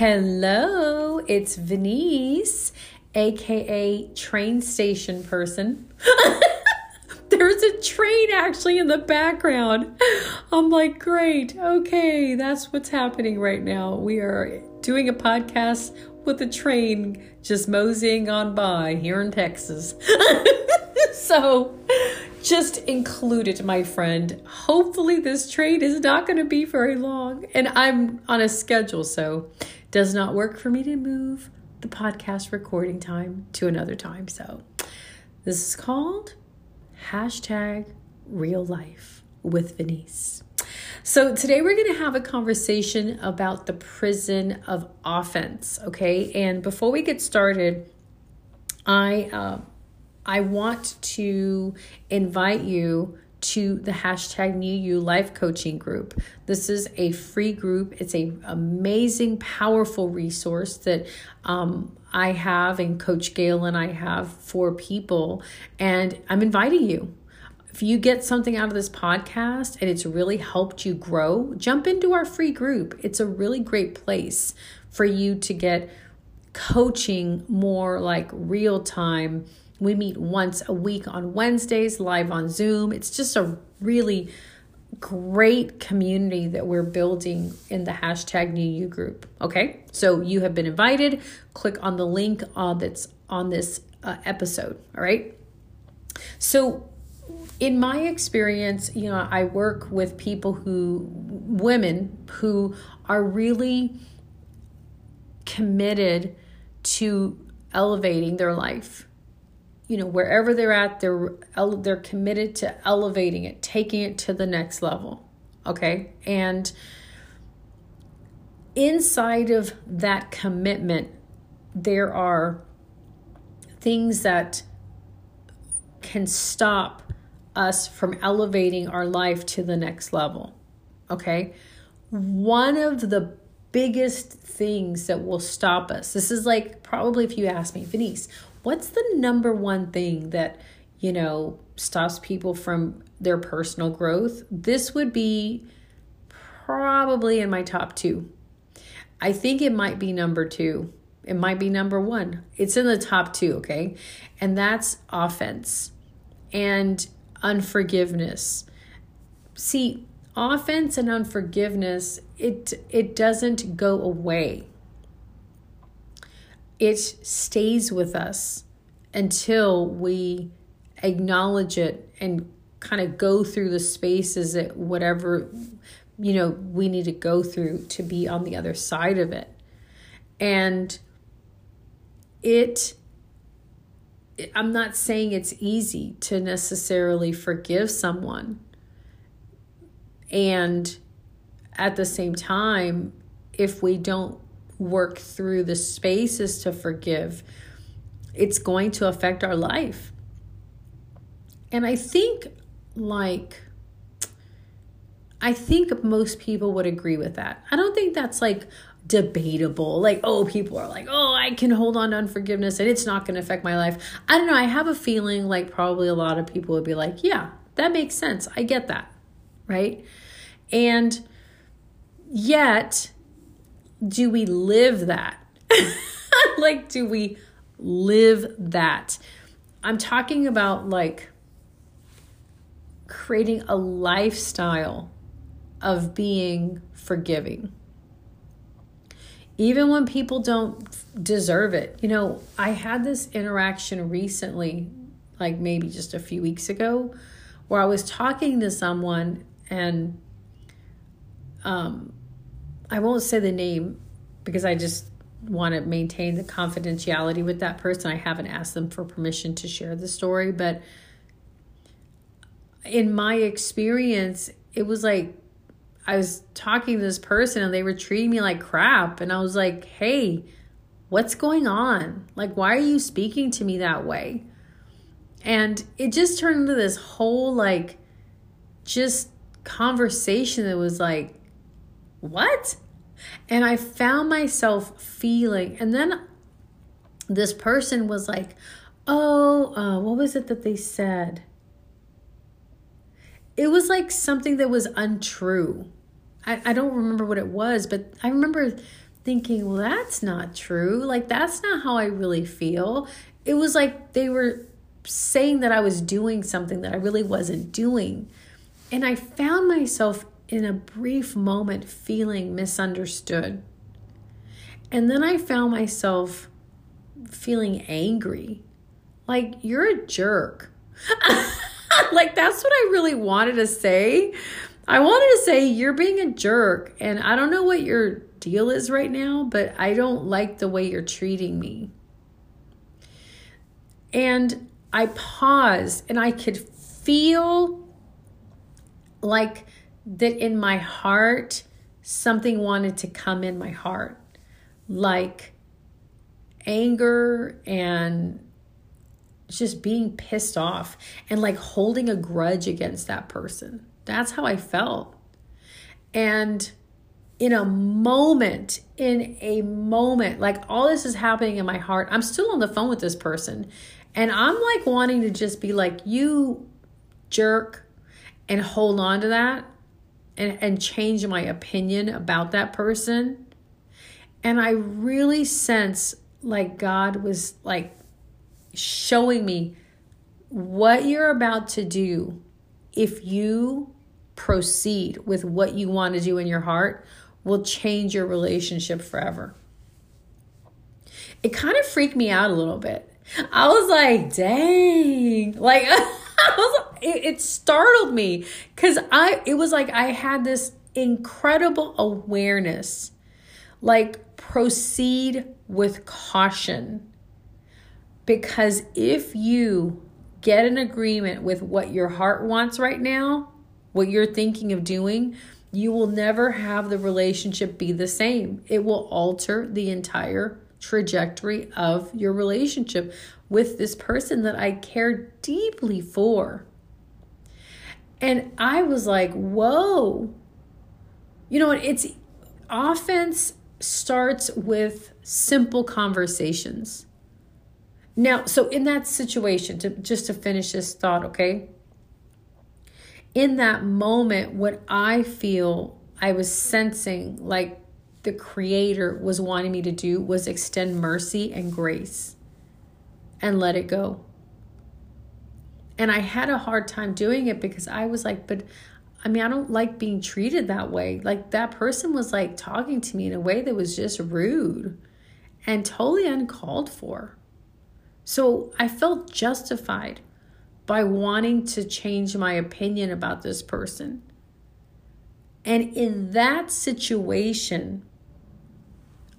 Hello, it's Venice, aka train station person. There's a train actually in the background. I'm like, great, okay, that's what's happening right now. We are doing a podcast with a train just moseying on by here in Texas. so, just include it, my friend. Hopefully, this train is not going to be very long. And I'm on a schedule, so does not work for me to move the podcast recording time to another time. So, this is called hashtag real life with Venice. So, today we're going to have a conversation about the prison of offense. Okay. And before we get started, I, uh, I want to invite you to the hashtag new you life coaching group. This is a free group. It's a amazing powerful resource that um, i have and coach gail and i have for people. And i'm inviting you. If you get something out of this podcast and it's really helped you grow jump into our free group. It's a really great place for you to get coaching more like real time we meet once a week on Wednesdays, live on Zoom. It's just a really great community that we're building in the hashtag new you group. Okay, so you have been invited. Click on the link uh, that's on this uh, episode. All right. So, in my experience, you know, I work with people who, women who are really committed to elevating their life you know wherever they're at they're they're committed to elevating it taking it to the next level okay? And inside of that commitment there are things that can stop us from elevating our life to the next level okay? One of the biggest things that will stop us this is like probably if you ask me Venice what's the number one thing that, you know, stops people from their personal growth? This would be probably in my top two. I think it might be number two. It might be number one. It's in the top two, okay? And that's offense and unforgiveness. See, offense and unforgiveness, it it doesn't go away it stays with us until we acknowledge it and kind of go through the spaces that whatever you know we need to go through to be on the other side of it. And it i'm not saying it's easy to necessarily forgive someone. And at the same time if we don't work through the spaces to forgive, it's going to affect our life. And I think, like, I think most people would agree with that. I don't think that's like debatable. Like, oh, people are like, oh, I can hold on to unforgiveness and it's not going to affect my life. I don't know. I have a feeling like probably a lot of people would be like, yeah, that makes sense. I get that. Right. And yet, do we live that? like, do we live that? I'm talking about like creating a lifestyle of being forgiving. Even when people don't deserve it. You know, I had this interaction recently, like maybe just a few weeks ago, where I was talking to someone and um, I won't say the name because I just want to maintain the confidentiality with that person. I haven't asked them for permission to share the story, but in my experience, it was like I was talking to this person and they were treating me like crap. And I was like, hey, what's going on? Like, why are you speaking to me that way? And it just turned into this whole, like, just conversation that was like, what? And I found myself feeling, and then this person was like, Oh, uh, what was it that they said? It was like something that was untrue. I, I don't remember what it was, but I remember thinking, well, that's not true. Like, that's not how I really feel. It was like they were saying that I was doing something that I really wasn't doing. And I found myself in a brief moment feeling misunderstood. And then I found myself feeling angry. Like, you're a jerk. like, that's what I really wanted to say. I wanted to say, you're being a jerk. And I don't know what your deal is right now, but I don't like the way you're treating me. And I paused and I could feel like that in my heart, something wanted to come in my heart, like anger and just being pissed off and like holding a grudge against that person. That's how I felt. And in a moment, in a moment, like all this is happening in my heart, I'm still on the phone with this person. And I'm like wanting to just be like, you jerk, and hold on to that and, and change my opinion about that person. And I really sense like God was like showing me what you're about to do if you proceed with what you want to do in your heart will change your relationship forever. It kind of freaked me out a little bit. I was like, dang. Like I was it, it startled me cuz I it was like I had this incredible awareness. Like proceed with caution. Because if you get an agreement with what your heart wants right now, what you're thinking of doing, you will never have the relationship be the same. It will alter the entire trajectory of your relationship with this person that I care deeply for. And I was like, whoa. You know, it's offense starts with simple conversations. Now, so in that situation, to just to finish this thought, okay? In that moment, what I feel I was sensing like the Creator was wanting me to do was extend mercy and grace and let it go. And I had a hard time doing it because I was like, but I mean, I don't like being treated that way. Like that person was like talking to me in a way that was just rude and totally uncalled for. So I felt justified by wanting to change my opinion about this person. And in that situation,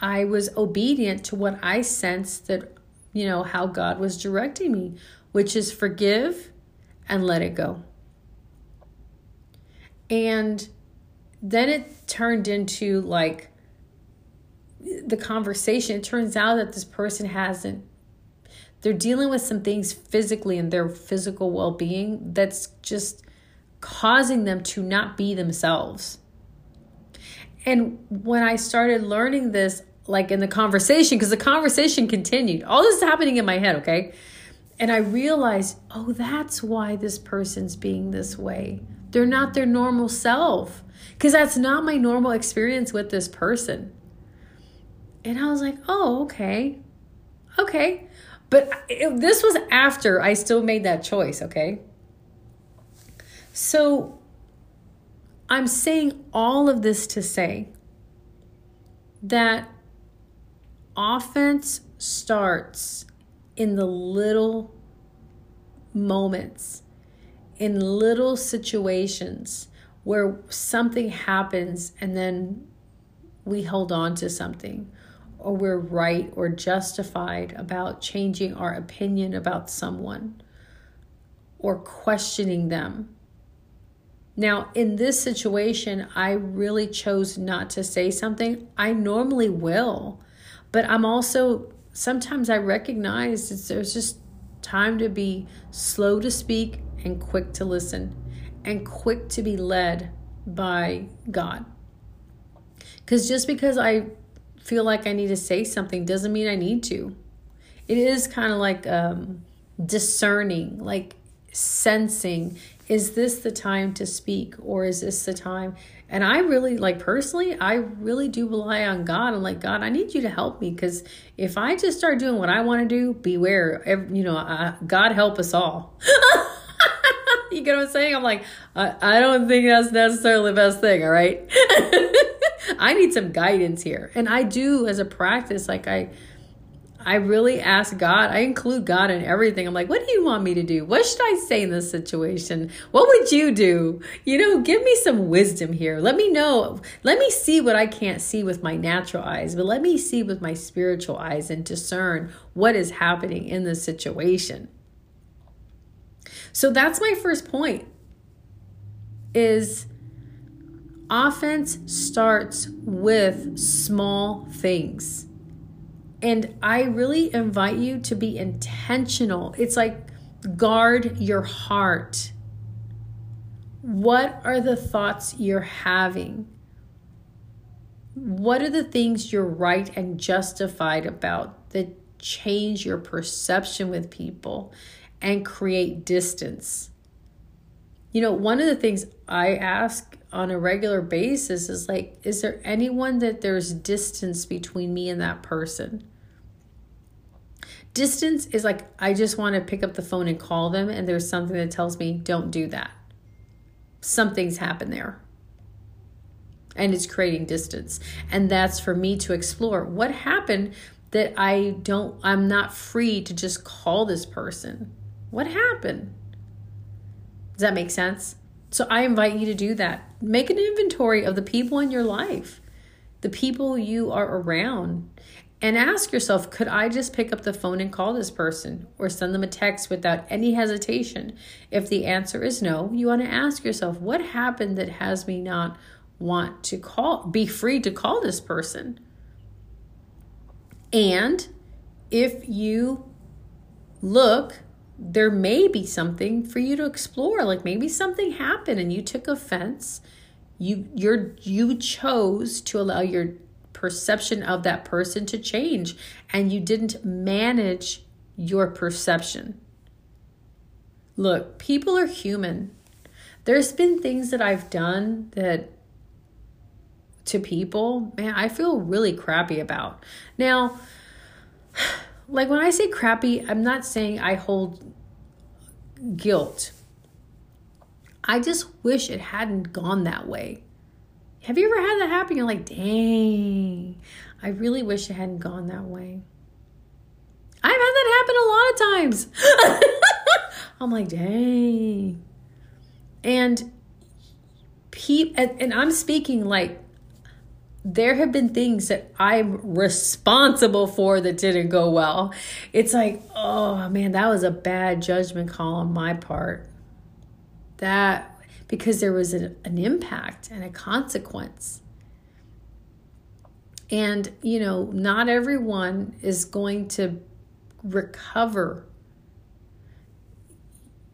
I was obedient to what I sensed that, you know, how God was directing me, which is forgive and let it go. And then it turned into like the conversation. It turns out that this person hasn't, they're dealing with some things physically in their physical well being that's just causing them to not be themselves. And when I started learning this, like in the conversation, because the conversation continued, all this is happening in my head, okay? And I realized, oh, that's why this person's being this way. They're not their normal self, because that's not my normal experience with this person. And I was like, oh, okay. Okay. But it, this was after I still made that choice, okay? So I'm saying all of this to say that offense starts in the little moments, in little situations where something happens and then we hold on to something or we're right or justified about changing our opinion about someone or questioning them now, in this situation, I really chose not to say something. I normally will, but I'm also sometimes I recognize it's, there's just time to be slow to speak and quick to listen and quick to be led by God. Because just because I feel like I need to say something doesn't mean I need to. It is kind of like um, discerning, like sensing is this the time to speak or is this the time? And i really like personally i really do rely on god. I'm like god i need you to help me because if i just start doing what i want to do beware. You know uh, god help us all. You get what i'm saying? I'm like I, I don't think that's necessarily the best thing all right? I need some guidance here. And i do as a practice like i I really ask God, I include God in everything. I'm like, what do you want me to do? What should I say in this situation? What would you do? You know, give me some wisdom here. Let me know. Let me see what I can't see with my natural eyes, but let me see with my spiritual eyes and discern what is happening in this situation. So that's my first point is offense starts with small things and I really invite you to be intentional. It's like guard your heart. What are the thoughts you're having? What are the things you're right and justified about that change your perception with people and create distance? You know, one of the things I ask on a regular basis is like, is there anyone that there's distance between me and that person? Distance is like, I just want to pick up the phone and call them, and there's something that tells me, don't do that. Something's happened there. And it's creating distance. And that's for me to explore what happened that I don't, I'm not free to just call this person. What happened? Does that make sense? So I invite you to do that. Make an inventory of the people in your life, the people you are around, and ask yourself could I just pick up the phone and call this person or send them a text without any hesitation? If the answer is no, you want to ask yourself what happened that has me not want to call, be free to call this person? And if you look, there may be something for you to explore. Like maybe something happened and you took offense. You you're you chose to allow your perception of that person to change and you didn't manage your perception. Look, people are human. There's been things that I've done that to people, man, I feel really crappy about. Now, like when I say crappy, I'm not saying I hold guilt. I just wish it hadn't gone that way. Have you ever had that happen? You're like, dang, I really wish it hadn't gone that way. I've had that happen a lot of times. I'm like, dang. And pe- and, and I'm speaking like there have been things that I'm responsible for that didn't go well. It's like, oh man, that was a bad judgment call on my part. That because there was an, an impact and a consequence. And, you know, not everyone is going to recover.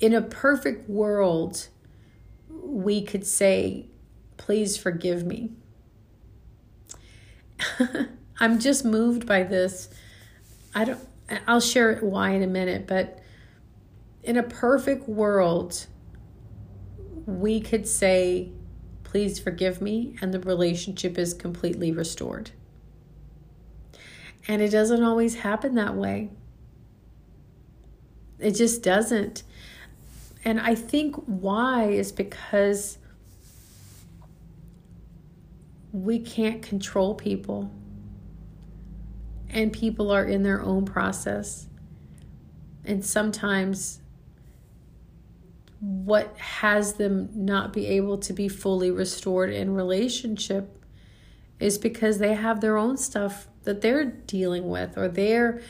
In a perfect world, we could say, please forgive me. I'm just moved by this. I don't I'll share why in a minute, but in a perfect world, we could say, Please forgive me, and the relationship is completely restored. And it doesn't always happen that way. It just doesn't. And I think why is because we can't control people. And people are in their own process. And sometimes what has them not be able to be fully restored in relationship is because they have their own stuff that they're dealing with or they're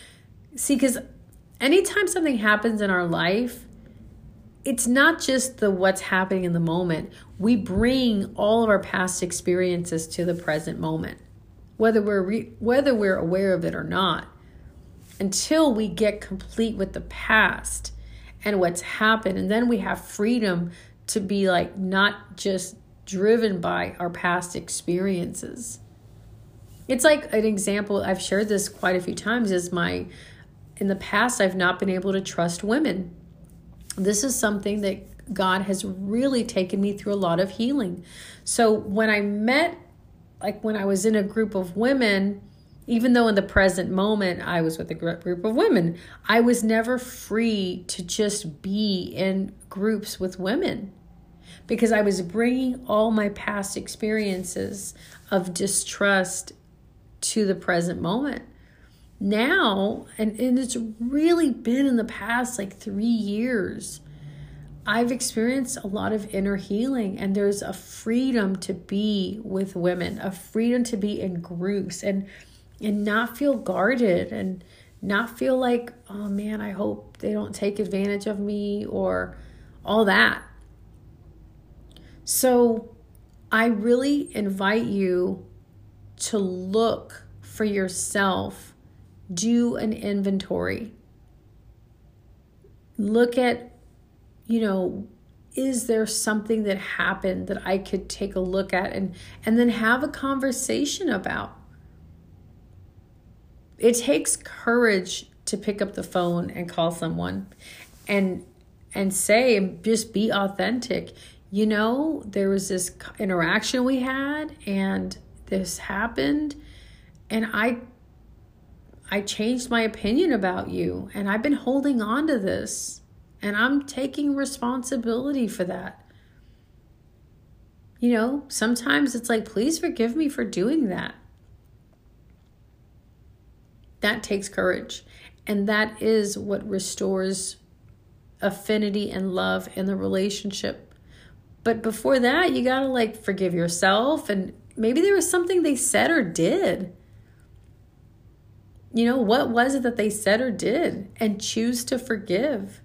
see because anytime something happens in our life it's not just the what's happening in the moment. We bring all of our past experiences to the present moment whether we're re- whether we're aware of it or not until we get complete with the past and what's happened. And then we have freedom to be like not just driven by our past experiences. It's like an example, I've shared this quite a few times, is my, in the past, I've not been able to trust women. This is something that God has really taken me through a lot of healing. So when I met, like when I was in a group of women, even though in the present moment I was with a group of women, I was never free to just be in groups with women because I was bringing all my past experiences of distrust to the present moment. Now, and, and it's really been in the past like three years, I've experienced a lot of inner healing, and there's a freedom to be with women, a freedom to be in groups and and not feel guarded and not feel like, oh man, I hope they don't take advantage of me or all that. So I really invite you to look for yourself, do an inventory. Look at, you know, is there something that happened that I could take a look at and and then have a conversation about? It takes courage to pick up the phone and call someone and and say just be authentic you know, there was this interaction we had and this happened and I I changed my opinion about you and I've been holding on to this and I'm taking responsibility for that. You know, sometimes it's like please forgive me for doing that. That takes courage and that is what restores affinity and love in the relationship but before that, you got to like forgive yourself. And maybe there was something they said or did. You know, what was it that they said or did? And choose to forgive.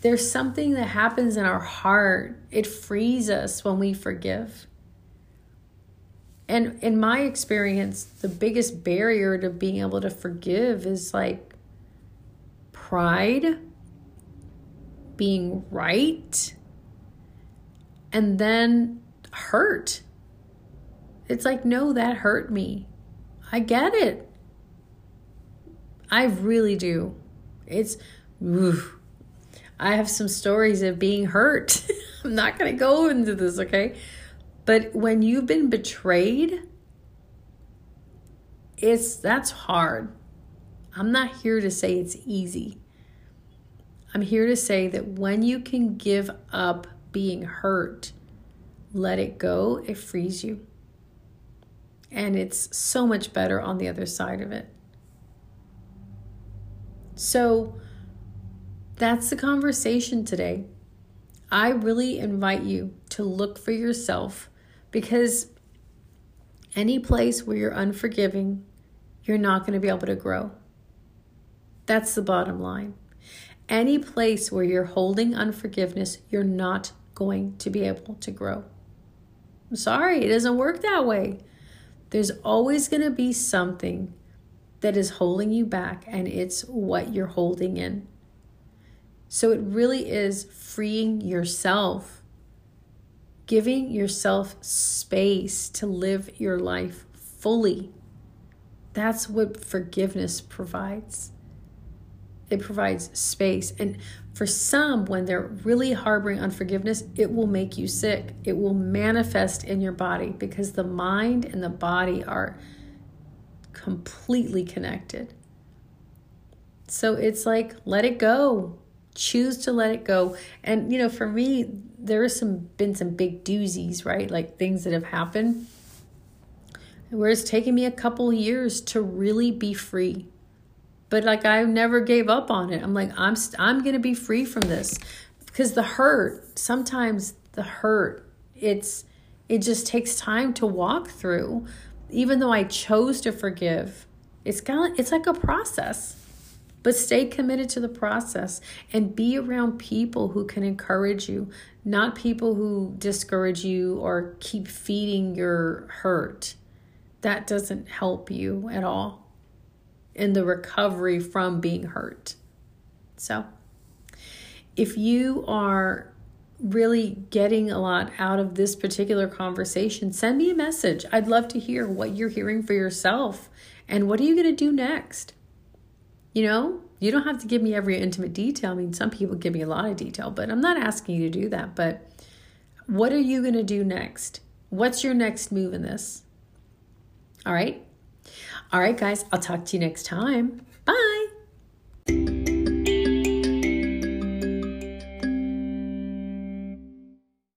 There's something that happens in our heart, it frees us when we forgive. And in my experience, the biggest barrier to being able to forgive is like pride, being right and then hurt. It's like, no, that hurt me. I get it. I really do. It's, oof. I have some stories of being hurt. I'm not going to go into this, okay? But when you've been betrayed, it's that's hard. I'm not here to say it's easy. I'm here to say that when you can give up being hurt, let it go, it frees you. And it's so much better on the other side of it. So that's the conversation today. I really invite you to look for yourself because any place where you're unforgiving, you're not going to be able to grow. That's the bottom line. Any place where you're holding unforgiveness, you're not going to be able to grow. I'm sorry, it doesn't work that way. There's always going to be something that is holding you back, and it's what you're holding in. So it really is freeing yourself, giving yourself space to live your life fully. That's what forgiveness provides. It provides space. And for some, when they're really harboring unforgiveness, it will make you sick. It will manifest in your body because the mind and the body are completely connected. So it's like, let it go. Choose to let it go. And, you know, for me, there has some been some big doozies, right? Like things that have happened where it's taken me a couple years to really be free but like I never gave up on it. I'm like I'm st- I'm going to be free from this because the hurt, sometimes the hurt, it's it just takes time to walk through. Even though I chose to forgive, it's kind of it's like a process. But stay committed to the process and be around people who can encourage you, not people who discourage you or keep feeding your hurt. That doesn't help you at all in the recovery from being hurt. So, if you are really getting a lot out of this particular conversation, send me a message. I'd love to hear what you're hearing for yourself and what are you going to do next? You know, You don't have to give me every intimate detail. I mean, some people give me a lot of detail, but I'm not asking you to do that. But what are you going to do next? What's your next move in this? All right. All right, guys, I'll talk to you next time.